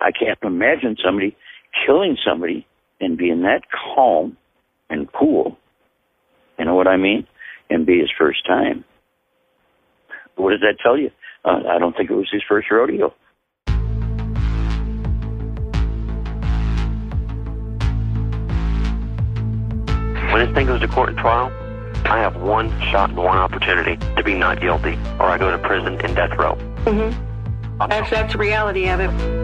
I can't imagine somebody killing somebody and being that calm and cool. You know what I mean? And be his first time. What does that tell you? Uh, I don't think it was his first rodeo. When this thing goes to court and trial, I have one shot and one opportunity to be not guilty, or I go to prison and death row. Mm-hmm. That's, that's the reality of it.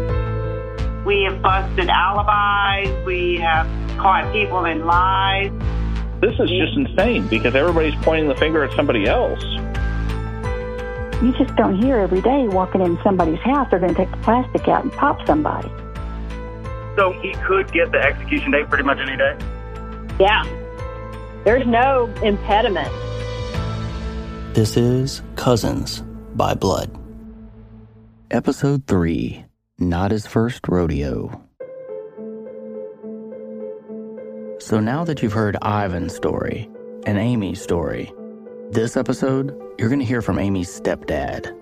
We have busted alibis. We have caught people in lies. This is just insane because everybody's pointing the finger at somebody else. You just don't hear every day walking in somebody's house, they're going to take the plastic out and pop somebody. So he could get the execution date pretty much any day? Yeah. There's no impediment. This is Cousins by Blood. Episode 3 Not His First Rodeo. So now that you've heard Ivan's story and Amy's story, this episode, you're going to hear from Amy's stepdad.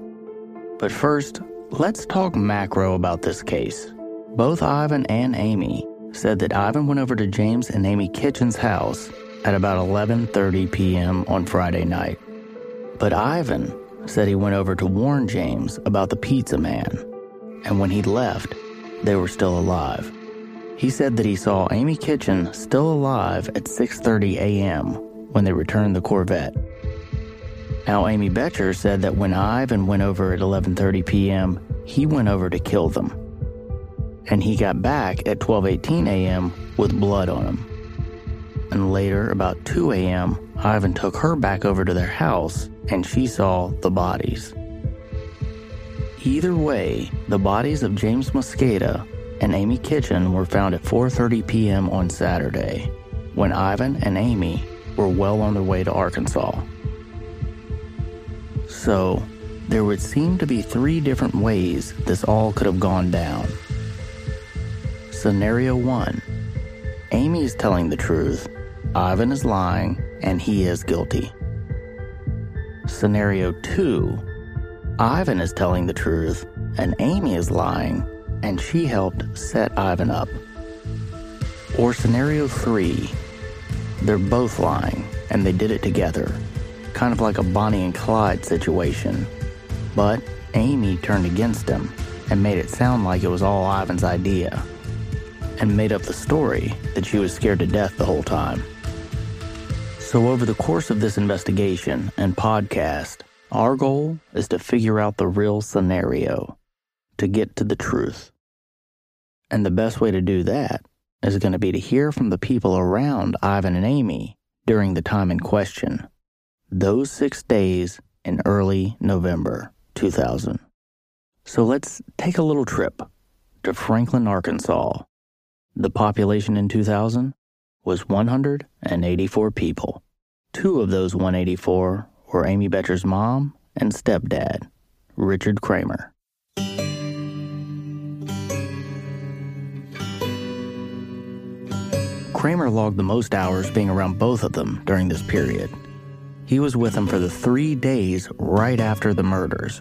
But first, let's talk macro about this case. Both Ivan and Amy said that Ivan went over to James and Amy Kitchen's house at about 11:30 p.m. on Friday night. But Ivan said he went over to warn James about the pizza man, and when he left, they were still alive. He said that he saw Amy Kitchen still alive at 6:30 a.m. when they returned the Corvette. Now Amy Boettcher said that when Ivan went over at 11:30 p.m., he went over to kill them. And he got back at 12:18 a.m. with blood on him and later, about 2 a.m., Ivan took her back over to their house and she saw the bodies. Either way, the bodies of James Mosqueda and Amy Kitchen were found at 4:30 p.m. on Saturday, when Ivan and Amy were well on their way to Arkansas. So, there would seem to be three different ways this all could have gone down. Scenario 1 Amy is telling the truth Ivan is lying and he is guilty. Scenario 2 Ivan is telling the truth and Amy is lying and she helped set Ivan up. Or scenario 3 They're both lying and they did it together, kind of like a Bonnie and Clyde situation. But Amy turned against him and made it sound like it was all Ivan's idea and made up the story that she was scared to death the whole time. So, over the course of this investigation and podcast, our goal is to figure out the real scenario, to get to the truth. And the best way to do that is going to be to hear from the people around Ivan and Amy during the time in question, those six days in early November 2000. So let's take a little trip to Franklin, Arkansas. The population in 2000 was 184 people. Two of those 184 were Amy Boettcher's mom and stepdad, Richard Kramer. Kramer logged the most hours being around both of them during this period. He was with them for the three days right after the murders.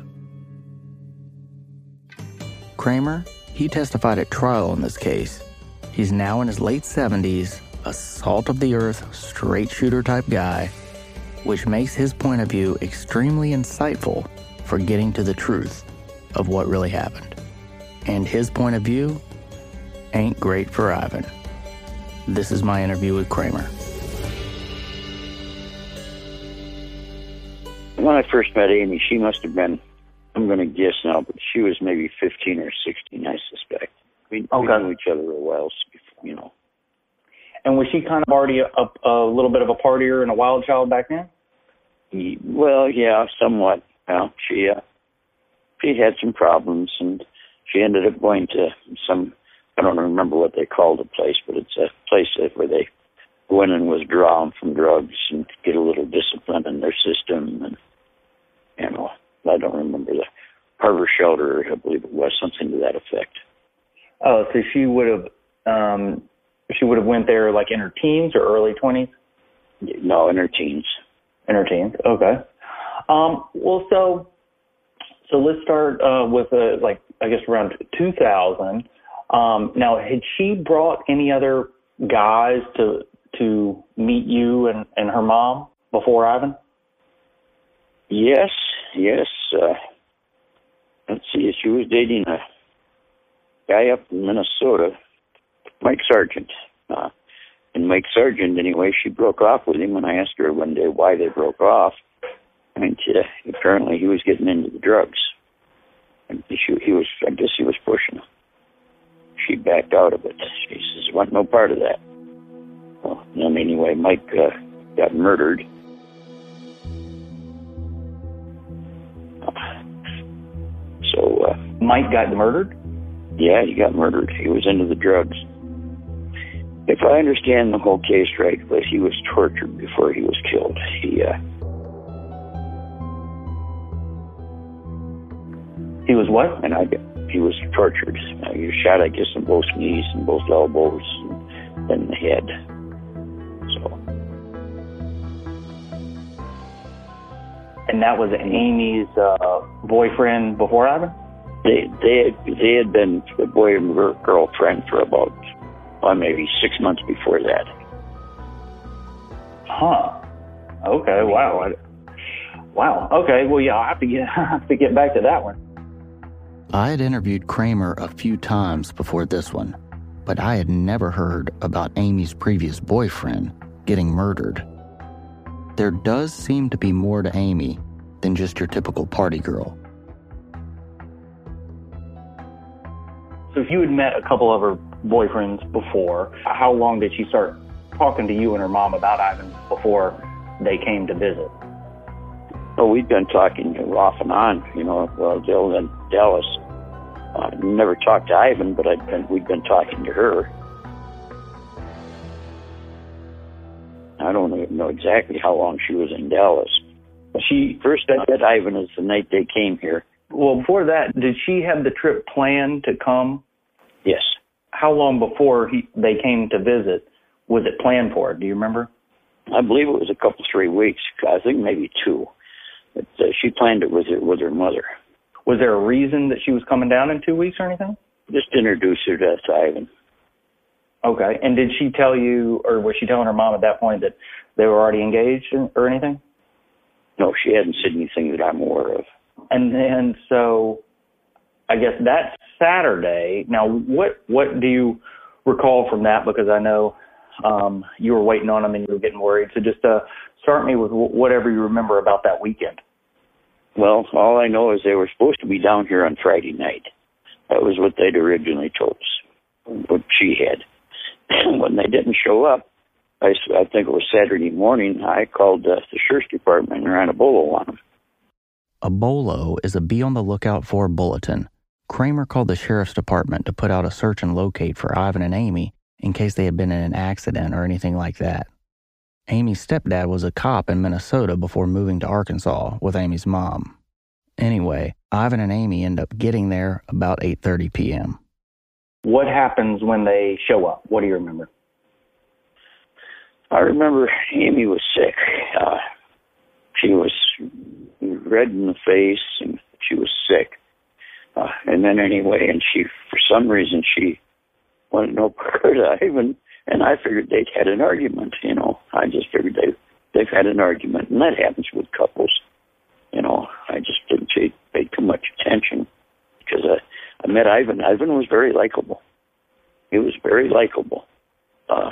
Kramer, he testified at trial in this case. He's now in his late 70s a salt of the earth, straight shooter type guy, which makes his point of view extremely insightful for getting to the truth of what really happened. And his point of view ain't great for Ivan. This is my interview with Kramer. When I first met Amy, she must have been, I'm going to guess now, but she was maybe 15 or 16, I suspect. We, okay. we knew each other a while, you know. And was she kind of already a, a little bit of a partier and a wild child back then? Well, yeah, somewhat. Well, she uh, she had some problems, and she ended up going to some. I don't remember what they called the place, but it's a place where they go in and withdraw them from drugs and get a little discipline in their system, and you know, I don't remember the Harbor Shelter, I believe it was something to that effect. Oh, so she would have um, she would have went there like in her teens or early 20s? No, in her teens. In her teens. Okay. Um, well, so so let's start uh, with uh, like I guess around 2000. Um, now, had she brought any other guys to to meet you and, and her mom before Ivan? Yes, yes. Uh, let's see, she was dating a guy up in Minnesota, Mike Sargent. Uh, and Mike Sargent, anyway, she broke off with him when I asked her one day why they broke off. And uh, apparently he was getting into the drugs. And she, he was, I guess he was pushing her. She backed out of it. She says, want no part of that. Well, then anyway, Mike uh, got murdered. So, uh, Mike got murdered? Yeah, he got murdered. He was into the drugs. If I understand the whole case right, was he was tortured before he was killed. He uh He was what? And I he was tortured. Uh, he was shot, I guess, in both knees and both elbows and then the head. So. And that was Amy's uh, boyfriend before Ivan? They they had, they had been a boy and girlfriend for about well maybe six months before that. Huh. Okay. Wow. Wow. Okay. Well, yeah, I have to get I have to get back to that one. I had interviewed Kramer a few times before this one, but I had never heard about Amy's previous boyfriend getting murdered. There does seem to be more to Amy than just your typical party girl. So if you had met a couple of her boyfriends before, how long did she start talking to you and her mom about Ivan before they came to visit? Well, we'd been talking off and on, you know, well, Jill and Dallas. I uh, never talked to Ivan, but I'd been, we'd been talking to her. I don't know exactly how long she was in Dallas. She first I met Ivan is the night they came here. Well, before that, did she have the trip planned to come? Yes. How long before he, they came to visit was it planned for? Do you remember? I believe it was a couple three weeks. I think maybe two. But uh, she planned it with her with her mother. Was there a reason that she was coming down in two weeks or anything? Just introduce her to Ivan. Okay. And did she tell you, or was she telling her mom at that point that they were already engaged or anything? No, she hadn't said anything that I'm aware of. And then so, I guess that Saturday. Now, what what do you recall from that? Because I know um, you were waiting on them and you were getting worried. So just uh, start me with whatever you remember about that weekend. Well, all I know is they were supposed to be down here on Friday night. That was what they'd originally told us, what she had. And when they didn't show up, I, I think it was Saturday morning, I called uh, the sheriff's department and ran a bolo on them. A bolo is a be on the lookout for bulletin. Kramer called the sheriff's department to put out a search and locate for Ivan and Amy in case they had been in an accident or anything like that. Amy's stepdad was a cop in Minnesota before moving to Arkansas with Amy's mom. Anyway, Ivan and Amy end up getting there about 8:30 p.m. What happens when they show up? What do you remember? I remember Amy was sick. Uh, she was red in the face and she was sick. Uh, and then anyway, and she, for some reason, she wanted no part of Ivan and I figured they'd had an argument, you know. I just figured they they've had an argument, and that happens with couples. You know, I just didn't pay, pay too much attention because I, I met Ivan. Ivan was very likable. He was very likable. Uh,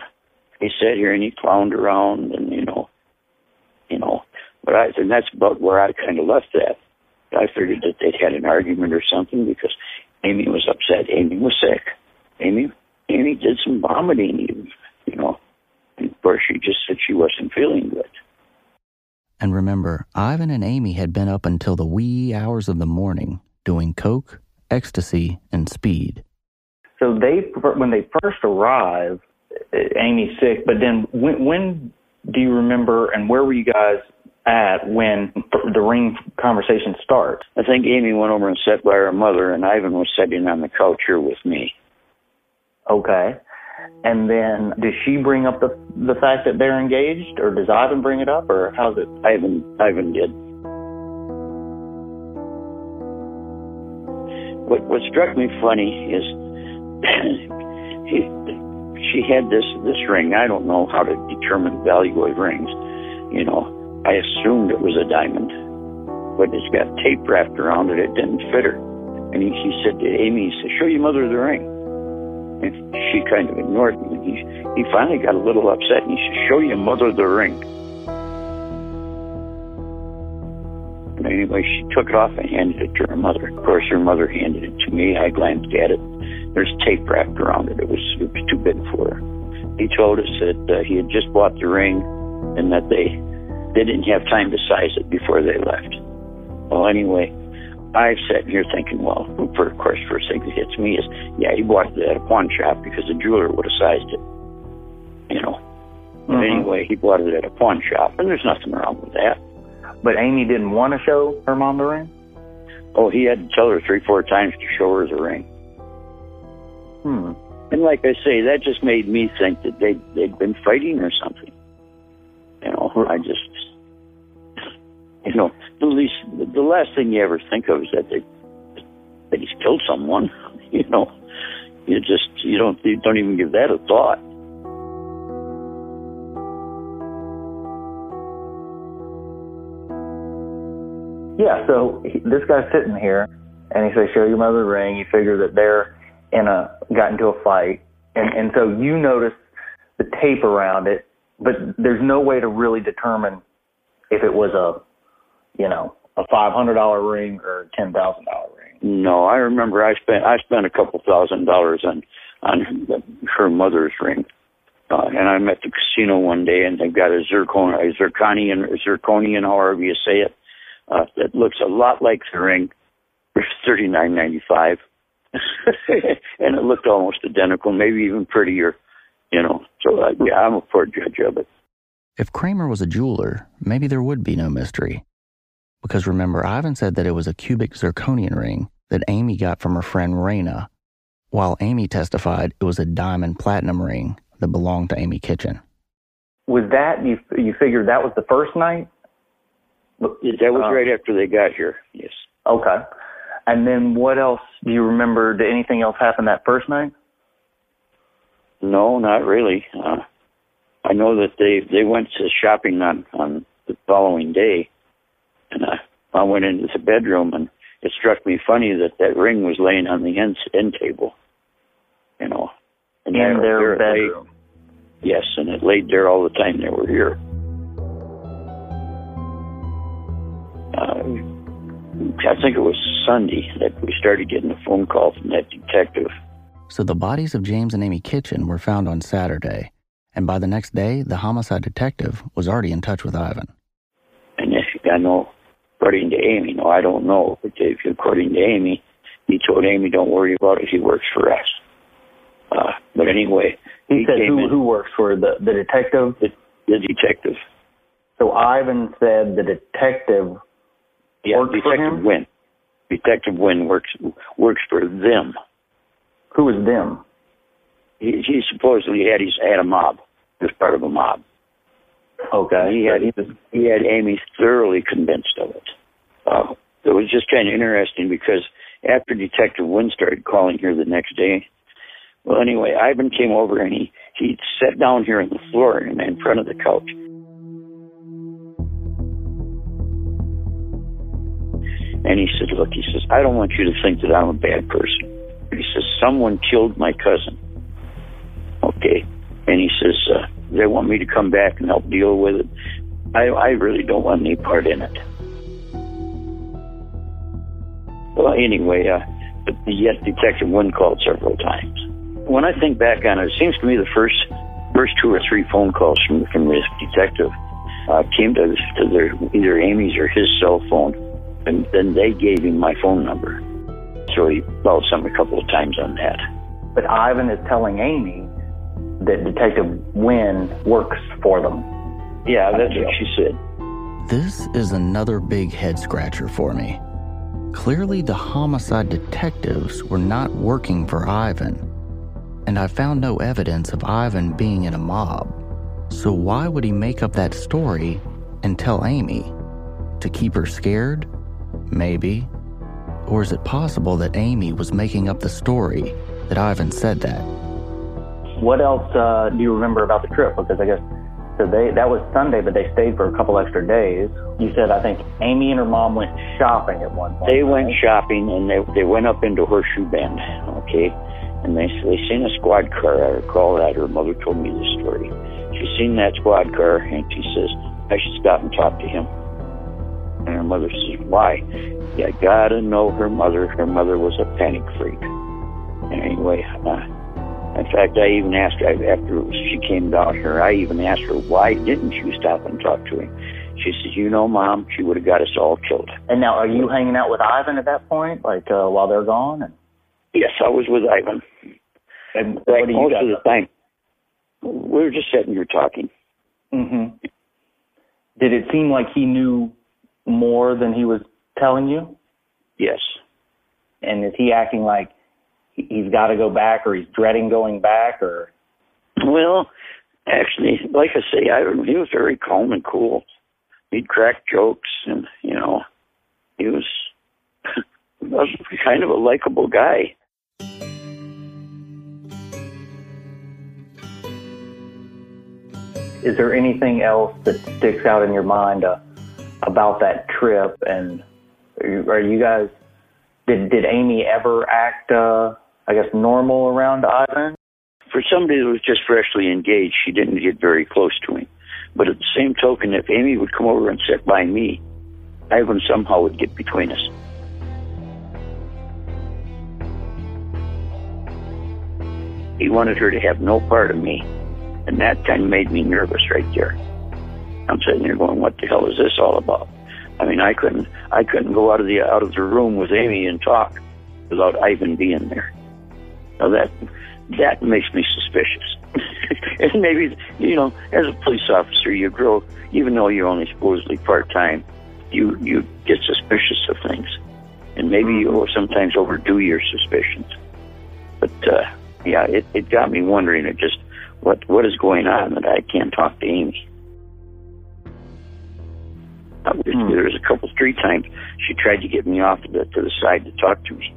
he sat here and he clowned around, and you know, you know. But I, and that's about where I kind of left that. I figured that they'd had an argument or something because Amy was upset. Amy was sick. Amy Amy did some vomiting, even, you know. And of course, she just said she wasn't feeling good. And remember, Ivan and Amy had been up until the wee hours of the morning doing coke, ecstasy, and speed. So they, when they first arrive, Amy's sick. But then, when, when do you remember, and where were you guys at when the ring conversation starts? I think Amy went over and sat by her mother, and Ivan was sitting on the couch here with me. Okay. And then does she bring up the the fact that they're engaged, or does Ivan bring it up, or how's it? Ivan Ivan did. What what struck me funny is he, she had this this ring. I don't know how to determine the value of rings. You know, I assumed it was a diamond, but it's got tape wrapped around it. It didn't fit her. And he, he said to Amy, he said, "Show your mother the ring." And she kind of ignored him. And he he finally got a little upset, and he said, "Show your mother the ring." And anyway, she took it off and handed it to her mother. Of course, her mother handed it to me. I glanced at it. There's tape wrapped around it. It was, it was too big for her. He told us that uh, he had just bought the ring and that they they didn't have time to size it before they left. Well, anyway, I've sat here thinking, well, for, of course, first thing that hits me is, yeah, he bought it at a pawn shop because the jeweler would have sized it. You know. But Mhm. anyway, he bought it at a pawn shop, and there's nothing wrong with that. But Amy didn't want to show her mom the ring? Oh, he had to tell her three, four times to show her the ring. Hmm. And like I say, that just made me think that they'd they'd been fighting or something. You know, I just, you know, the least, the last thing you ever think of is that they that he's killed someone. You know, you just you don't you don't even give that a thought. Yeah, so he, this guy's sitting here, and he says, "Show your mother the ring." You figure that they're in a got into a fight, and and so you notice the tape around it, but there's no way to really determine if it was a, you know, a five hundred dollar ring or a ten thousand dollar ring. No, I remember I spent I spent a couple thousand dollars on on the, her mother's ring. Uh, and I'm at the casino one day, and they've got a zircon, a zirconian, a zirconian, however you say it, uh, that looks a lot like the ring for thirty nine ninety five, and it looked almost identical, maybe even prettier. You know, so uh, yeah, I'm a poor judge of it. If Kramer was a jeweler, maybe there would be no mystery. Because remember, Ivan said that it was a cubic zirconian ring that Amy got from her friend Raina, while Amy testified it was a diamond platinum ring that belonged to Amy Kitchen. Was that you? You figured that was the first night? That was Uh, right after they got here. Yes. Okay. And then what else do you remember? Did anything else happen that first night? No, not really. Uh, I know that they they went to shopping on on the following day, and uh, I went into the bedroom, and it struck me funny that that ring was laying on the end end table. You know, and In their there it lay- bedroom. yes, and it laid there all the time they were here. Uh, I think it was Sunday that we started getting a phone call from that detective. So the bodies of James and Amy Kitchen were found on Saturday, and by the next day, the homicide detective was already in touch with Ivan. And if I know, according to Amy, no, I don't know, but if, according to Amy, he told Amy, "Don't worry about it. He works for us." Uh, but anyway, He, he said who in- who works for the the detective. the, the detective, So Ivan said the detective yeah, Detective? Wynn. Detective Wynn works works for them. Who is them. He, he supposedly had his had a mob, was part of a mob. Okay. He had he had Amy thoroughly convinced of it. Uh, it was just kind of interesting because after Detective Wynn started calling here the next day, well, anyway, Ivan came over and he he sat down here on the floor in, in front of the couch. And he said, "Look," he says, "I don't want you to think that I'm a bad person." He says, "Someone killed my cousin." Okay, and he says, uh, "They want me to come back and help deal with it." I, I really don't want any part in it. Well, anyway, uh, but yet Detective Wynn called several times. When I think back on it, it seems to me the first first two or three phone calls from from this detective uh, came to, to their either Amy's or his cell phone, and then they gave him my phone number. So he called some a couple of times on that. But Ivan is telling Amy that Detective Wynn works for them. Yeah, that's what she said. This is another big head scratcher for me. Clearly, the homicide detectives were not working for Ivan, and I found no evidence of Ivan being in a mob. So, why would he make up that story and tell Amy? To keep her scared? Maybe. Or is it possible that Amy was making up the story that Ivan said that. What else uh, do you remember about the trip? Because I guess so they that was Sunday, but they stayed for a couple extra days. You said I think Amy and her mom went shopping at one point. They went shopping and they they went up into Horseshoe Bend, okay, and they they seen a squad car. I recall that her mother told me the story. She seen that squad car and she says I should stop and talk to him. And her mother says why? You gotta know her mother. Her mother was a panic freak. Anyway, uh, in fact, I even asked her after she came down here. I even asked her why didn't you stop and talk to him? She says, "You know, Mom, she would have got us all killed." And now, are you hanging out with Ivan at that point, like uh, while they're gone? And, Yes, I was with Ivan. and Like what do you most guys? of the time, we were just sitting here talking. hmm Did it seem like he knew more than he was telling you? Yes. And is he acting like he's got to go back, or he's dreading going back, or? Well, actually, like I say, Ivan, he was very calm and cool. He'd crack jokes, and you know, he was he was kind of a likable guy. Is there anything else that sticks out in your mind uh, about that trip? And are you, are you guys? Did did Amy ever act? Uh, I guess normal around Ivan? For somebody that was just freshly engaged, she didn't get very close to him. But at the same token, if Amy would come over and sit by me, Ivan somehow would get between us. He wanted her to have no part of me, and that kind of made me nervous right there. I'm sitting there going, "What the hell is this all about?" I mean, I couldn't, I couldn't go out of the out of the room with Amy and talk without Ivan being there. Now that that makes me suspicious. and maybe you know, as a police officer, you grow, even though you're only supposedly part time, you you get suspicious of things, and maybe you sometimes overdo your suspicions. But uh, yeah, it it got me wondering. It just what what is going on that I can't talk to Amy. Uh, There was a couple, three times she tried to get me off to the to the side to talk to me,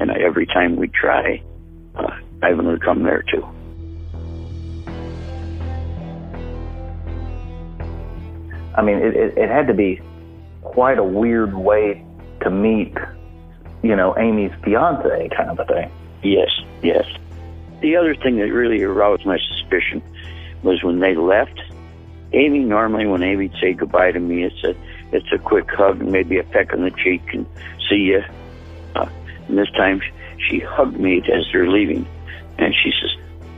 and I, every time we'd try, uh, Ivan would come there too. I mean, it, it, it had to be quite a weird way to meet, you know, Amy's fiance, kind of a thing. Yes, yes. The other thing that really aroused my suspicion was when they left. Amy normally, when Amy'd say goodbye to me, it's a it's a quick hug and maybe a peck on the cheek and see ya. Uh, and this time, she hugged me as they're leaving, and she says,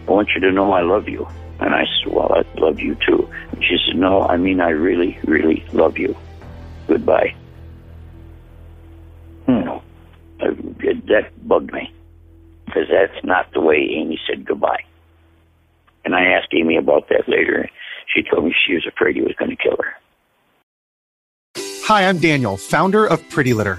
"I want you to know I love you." And I said, "Well, I love you too." And she said, "No, I mean I really, really love you. Goodbye." Hmm. You know, uh, it- that bugged me because that's not the way Amy said goodbye. And I asked Amy about that later. She told me she was afraid he was going to kill her. Hi, I'm Daniel, founder of Pretty Litter.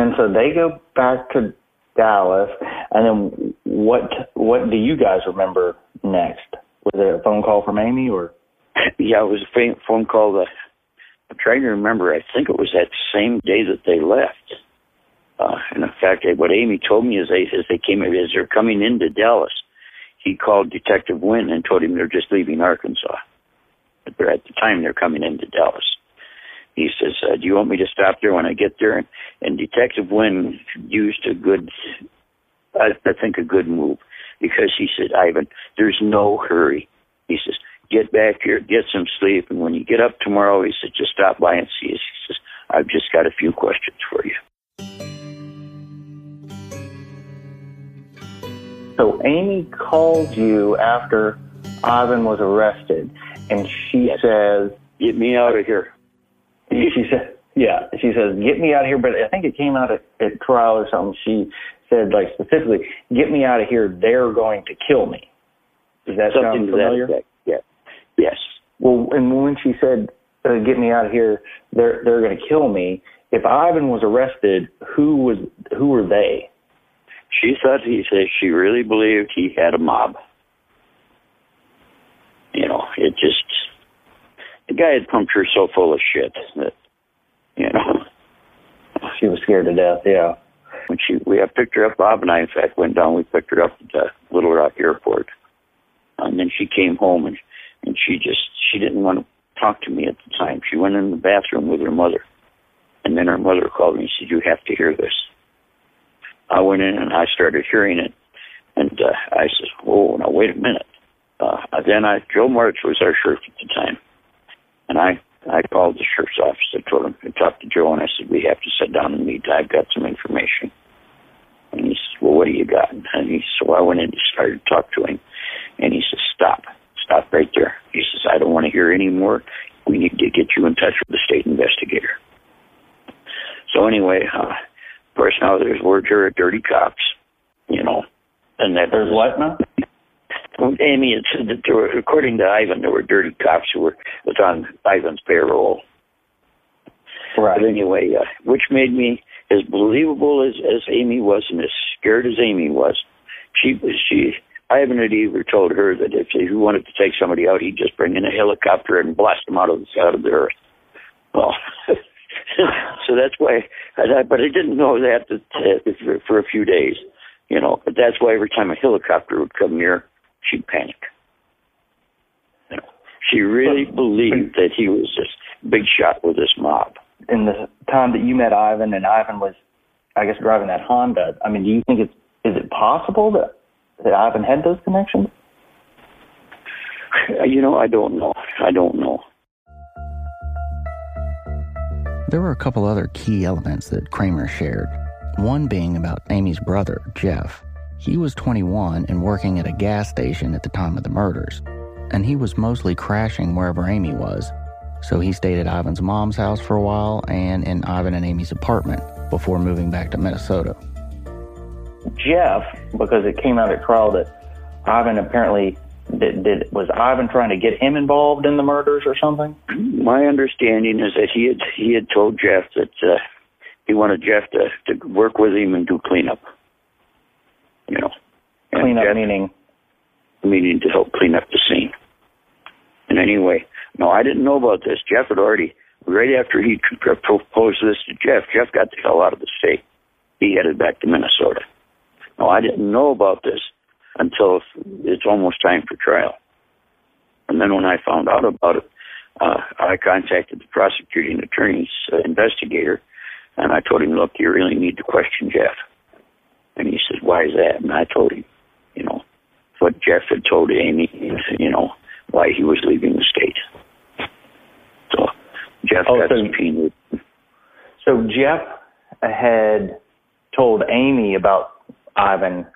And so they go back to Dallas, and then what? What do you guys remember next? Was it a phone call from Amy, or? yeah, it was a phone call that I'm trying to remember. I think it was that same day that they left. Uh, and in fact, what Amy told me is they as they came as they're coming into Dallas, he called Detective Wynn and told him they're just leaving Arkansas. But at the time they're coming into Dallas. He says, uh, "Do you want me to stop there when I get there?" And, and Detective Wynn used a good, I, I think, a good move. because he said, Ivan, there's no hurry. He says, get back here, get some sleep, and when you get up tomorrow, he said, just stop by and see us. He says, I've just got a few questions for you. So Amy called you after Ivan was arrested, and she yes. says, "Get me out of here." She said, "Yeah." She says, "Get me out of here." But I think it came out at, at trial or something. She said, like specifically, "Get me out of here. They're going to kill me." Does that Something sound familiar? That yeah. Yes. Well, and when she said, uh, "Get me out of here," they're they're going to kill me. If Ivan was arrested, who was who were they? She thought he said she really believed he had a mob. You know, it just the guy had pumped her so full of shit that you know she was scared to death. Yeah. When she we have picked her up, Bob and I in fact went down. We picked her up at the Little Rock Airport, and then she came home and and she just she didn't want to talk to me at the time. She went in the bathroom with her mother, and then her mother called me and said, "You have to hear this." I went in and I started hearing it, and uh, I said, "Oh, now wait a minute." Uh, then I, Joe March was our sheriff at the time, and I I called the sheriff's office. I told him I talked to Joe, and I said, "We have to sit down and meet. I've got some information." And he said, "Well, what do you got?" And he so I went in and started to talk to him, and he says, "Stop, stop right there." He says, "I don't want to hear any more. We need to get you in touch with the state investigator." So anyway, uh, course, now there's words here dirty cops, you know, and that there's what now? Amy had said that there were, according to Ivan, there were dirty cops who were was on Ivan's payroll. Right. But anyway, uh, which made me as believable as as Amy was and as scared as Amy was. She was she. Ivan had either told her that if he wanted to take somebody out, he'd just bring in a helicopter and blast them out of the out of the earth. Well, so that's why. I, but I didn't know that, that for, for a few days, you know. But that's why every time a helicopter would come near, she'd panic. You know, she really but, believed that he was this big shot with this mob. In the time that you met Ivan, and Ivan was, I guess, driving that Honda. I mean, do you think it's is it possible that that Ivan had those connections? You know, I don't know. I don't know. There were a couple other key elements that Kramer shared. One being about Amy's brother, Jeff. He was 21 and working at a gas station at the time of the murders, and he was mostly crashing wherever Amy was. So he stayed at Ivan's mom's house for a while and in Ivan and Amy's apartment before moving back to Minnesota. Jeff, because it came out at trial that Ivan apparently did, did was Ivan trying to get him involved in the murders or something? My understanding is that he had he had told Jeff that uh, he wanted Jeff to to work with him and do cleanup. You know, and cleanup Jeff, meaning meaning to help clean up the scene. And anyway, no, I didn't know about this. Jeff had already right after he proposed this to Jeff. Jeff got the hell out of the state. He headed back to Minnesota. No, I didn't know about this until it's almost time for trial. And then when I found out about it, uh, I contacted the prosecuting attorney's uh, investigator, and I told him, "Look, you really need to question Jeff." And he said, "Why is that?" And I told him, you know, what Jeff had told Amy, you know, why he was leaving the state. So Jeff oh, got so, subpoenaed. So Jeff had told Amy about Ivan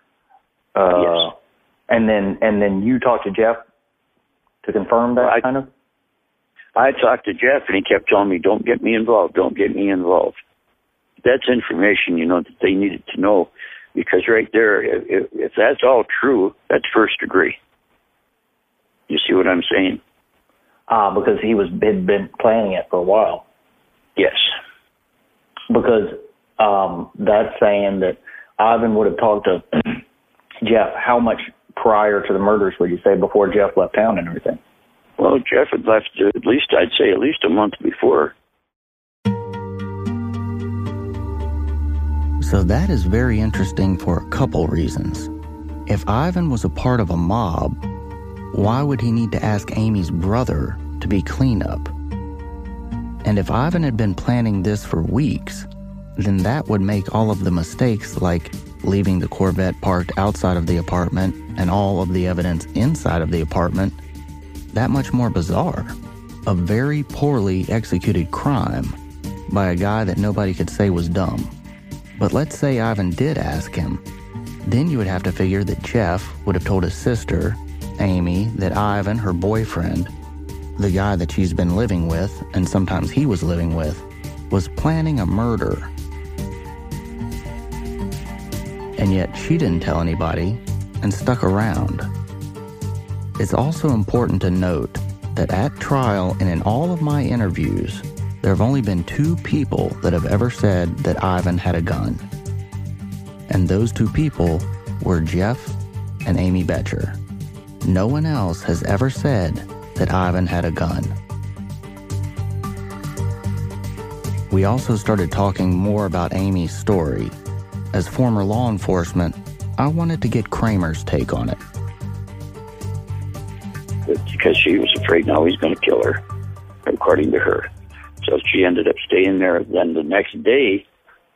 uh, yes. And then and then you talked to Jeff to confirm that well, I, kind of. I talked to Jeff and he kept telling me, "Don't get me involved. Don't get me involved." That's information you know that they needed to know because right there, if, if that's all true, that's first degree. You see what I'm saying? Ah, uh, because he was had been planning it for a while. Yes. Because um, that's saying that Ivan would have talked to Jeff, how much prior to the murders would you say before Jeff left town and everything? Well, Jeff had left at least, I'd say, at least a month before. So that is very interesting for a couple reasons. If Ivan was a part of a mob, why would he need to ask Amy's brother to be cleanup? And if Ivan had been planning this for weeks, then that would make all of the mistakes like leaving the Corvette parked outside of the apartment and all of the evidence inside of the apartment that much more bizarre. A very poorly executed crime by a guy that nobody could say was dumb. But let's say Ivan did ask him. Then you would have to figure that Jeff would have told his sister, Amy, that Ivan, her boyfriend, the guy that she's been living with, and sometimes he was living with, was planning a murder. And yet she didn't tell anybody and stuck around. It's also important to note that at trial and in all of my interviews, there have only been two people that have ever said that Ivan had a gun. And those two people were Jeff and Amy Boettcher. No one else has ever said that Ivan had a gun. We also started talking more about Amy's story. As former law enforcement, I wanted to get Kramer's take on it because she was afraid now he's going to kill her, according to her. So she ended up staying there. Then the next day,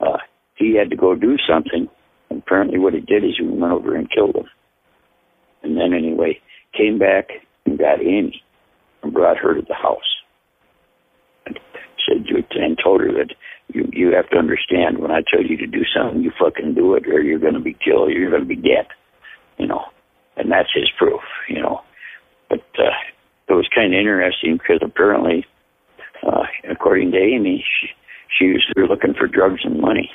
uh, he had to go do something. And apparently, what he did is he went over and killed him. And then, anyway, came back and got Amy and brought her to the house. And said and told her that you you have to understand when I tell you to do something, you fucking do it, or you're going to be killed, you're going to be dead. You know, and that's his proof. You know, but uh, it was kind of interesting because apparently, uh, according to Amy, she, she was there looking for drugs and money.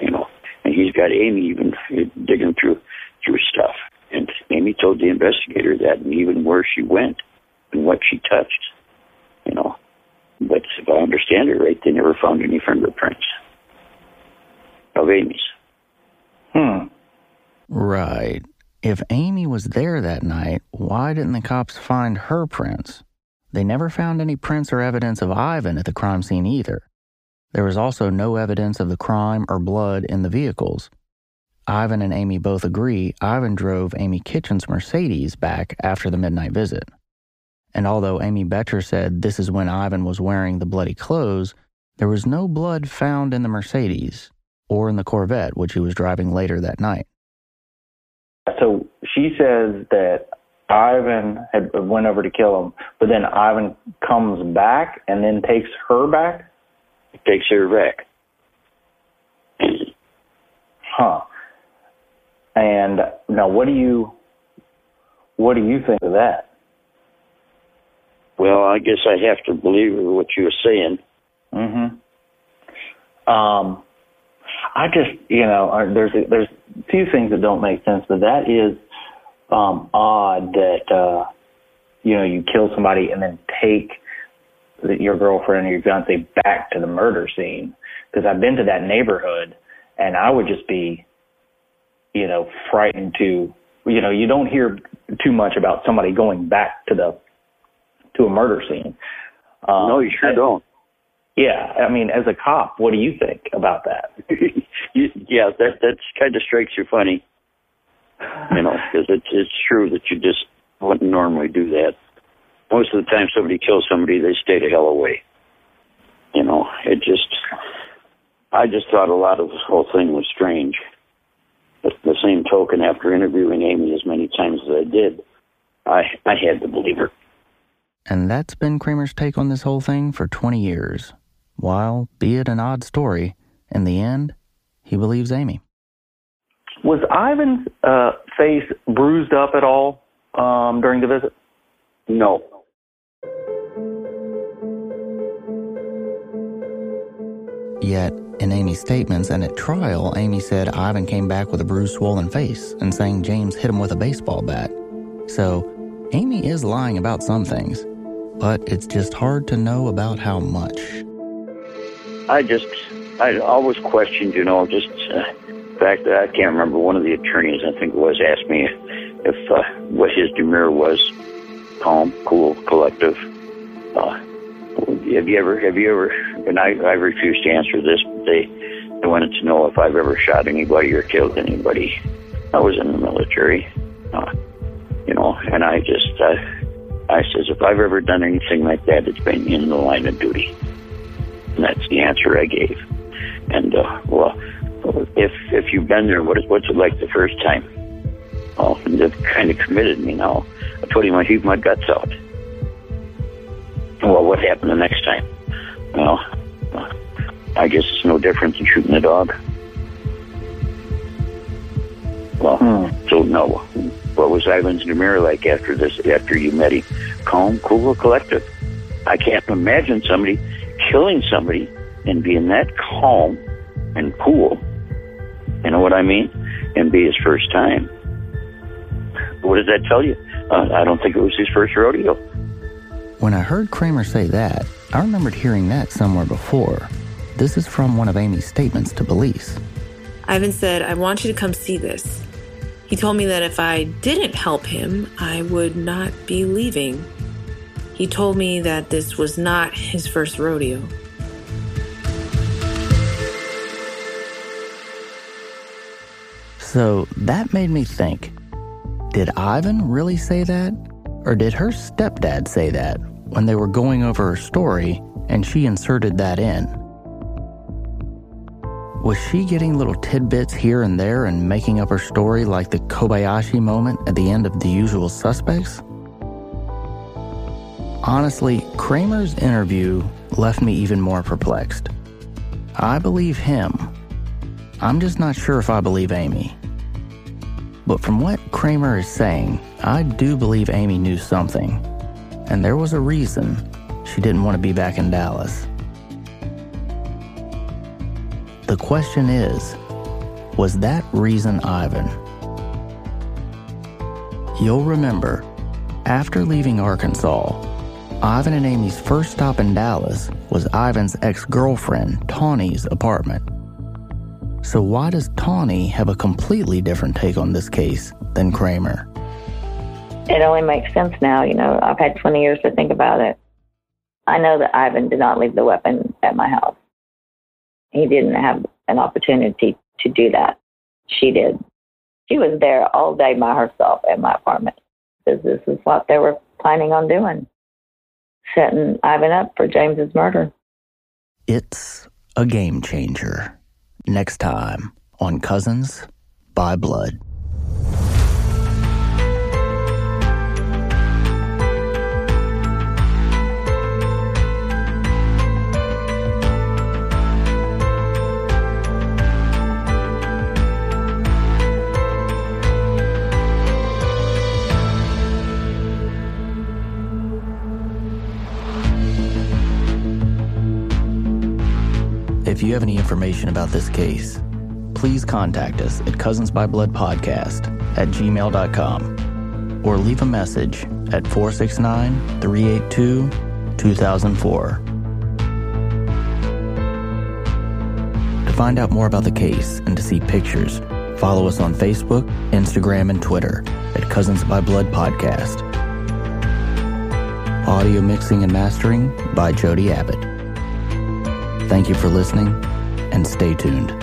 You know, and he's got Amy even digging through through stuff. And Amy told the investigator that, and even where she went and what she touched. You know, but if I understand it right, they never found any fingerprints of Amy's. Hmm. Right. If Amy was there that night, why didn't the cops find her prints? They never found any prints or evidence of Ivan at the crime scene either. There was also no evidence of the crime or blood in the vehicles. Ivan and Amy both agree Ivan drove Amy Kitchen's Mercedes back after the midnight visit. And although Amy Boettcher said this is when Ivan was wearing the bloody clothes, there was no blood found in the Mercedes or in the Corvette which he was driving later that night. So she says that Ivan had went over to kill him, but then Ivan comes back and then takes her back. Takes her back. Huh. And now, what do you what do you think of that? Well, I guess I have to believe what you're saying. Mm-hmm. Um, I just, you know, there's a, there's a few things that don't make sense, but that is um, odd that uh, you know you kill somebody and then take the, your girlfriend or your fiance back to the murder scene. Because I've been to that neighborhood, and I would just be, you know, frightened to, you know, you don't hear too much about somebody going back to the to a murder scene. Um, no, you sure don't. Yeah, I mean, as a cop, what do you think about that? yeah, that that kind of strikes you funny. You know, because it's it's true that you just wouldn't normally do that. Most of the time, somebody kills somebody, they stay the hell away. You know, it just. I just thought a lot of this whole thing was strange. But the same token, after interviewing Amy as many times as I did, I I had to believe her. And that's been Kramer's take on this whole thing for 20 years. While, be it an odd story, in the end, he believes Amy. Was Ivan's uh, face bruised up at all um, during the visit? No. Yet, in Amy's statements and at trial, Amy said Ivan came back with a bruised, swollen face and saying James hit him with a baseball bat. So, Amy is lying about some things, but it's just hard to know about how much. I just, I always questioned, you know, just uh, the fact that I can't remember one of the attorneys, I think it was, asked me if uh, what his demeanor was calm, cool, collective. Uh, have you ever, have you ever, and I, I refuse to answer this, but they, they wanted to know if I've ever shot anybody or killed anybody. I was in the military, uh, you know, and I just, uh, I says, if I've ever done anything like that, it's been in the line of duty. And that's the answer I gave. And, uh, well, if if you've been there, what is what's it like the first time? Oh, that kind of committed me now. I told him I heaved my guts out. Well, what happened the next time? Well, I guess it's no different than shooting a dog. Well, hmm. so no. What was Ivan's demeanor like after this? After you met him, calm, cool, collective. I can't imagine somebody killing somebody and being that calm and cool. You know what I mean? And be his first time. What does that tell you? Uh, I don't think it was his first rodeo. When I heard Kramer say that, I remembered hearing that somewhere before. This is from one of Amy's statements to police. Ivan said, I want you to come see this. He told me that if I didn't help him, I would not be leaving. He told me that this was not his first rodeo. So that made me think did Ivan really say that? Or did her stepdad say that when they were going over her story and she inserted that in? Was she getting little tidbits here and there and making up her story like the Kobayashi moment at the end of The Usual Suspects? Honestly, Kramer's interview left me even more perplexed. I believe him. I'm just not sure if I believe Amy. But from what Kramer is saying, I do believe Amy knew something. And there was a reason she didn't want to be back in Dallas. The question is was that reason Ivan? You'll remember, after leaving Arkansas, Ivan and Amy's first stop in Dallas was Ivan's ex girlfriend, Tawny's apartment. So, why does Tawny have a completely different take on this case than Kramer? It only makes sense now. You know, I've had 20 years to think about it. I know that Ivan did not leave the weapon at my house. He didn't have an opportunity to do that. She did. She was there all day by herself at my apartment because this is what they were planning on doing setting Ivan up for James's murder. It's a game changer next time on Cousins by Blood. If you have any information about this case, please contact us at cousinsbybloodpodcast at gmail.com or leave a message at 469 382 2004. To find out more about the case and to see pictures, follow us on Facebook, Instagram, and Twitter at Cousins by Blood Podcast. Audio mixing and mastering by Jody Abbott. Thank you for listening and stay tuned.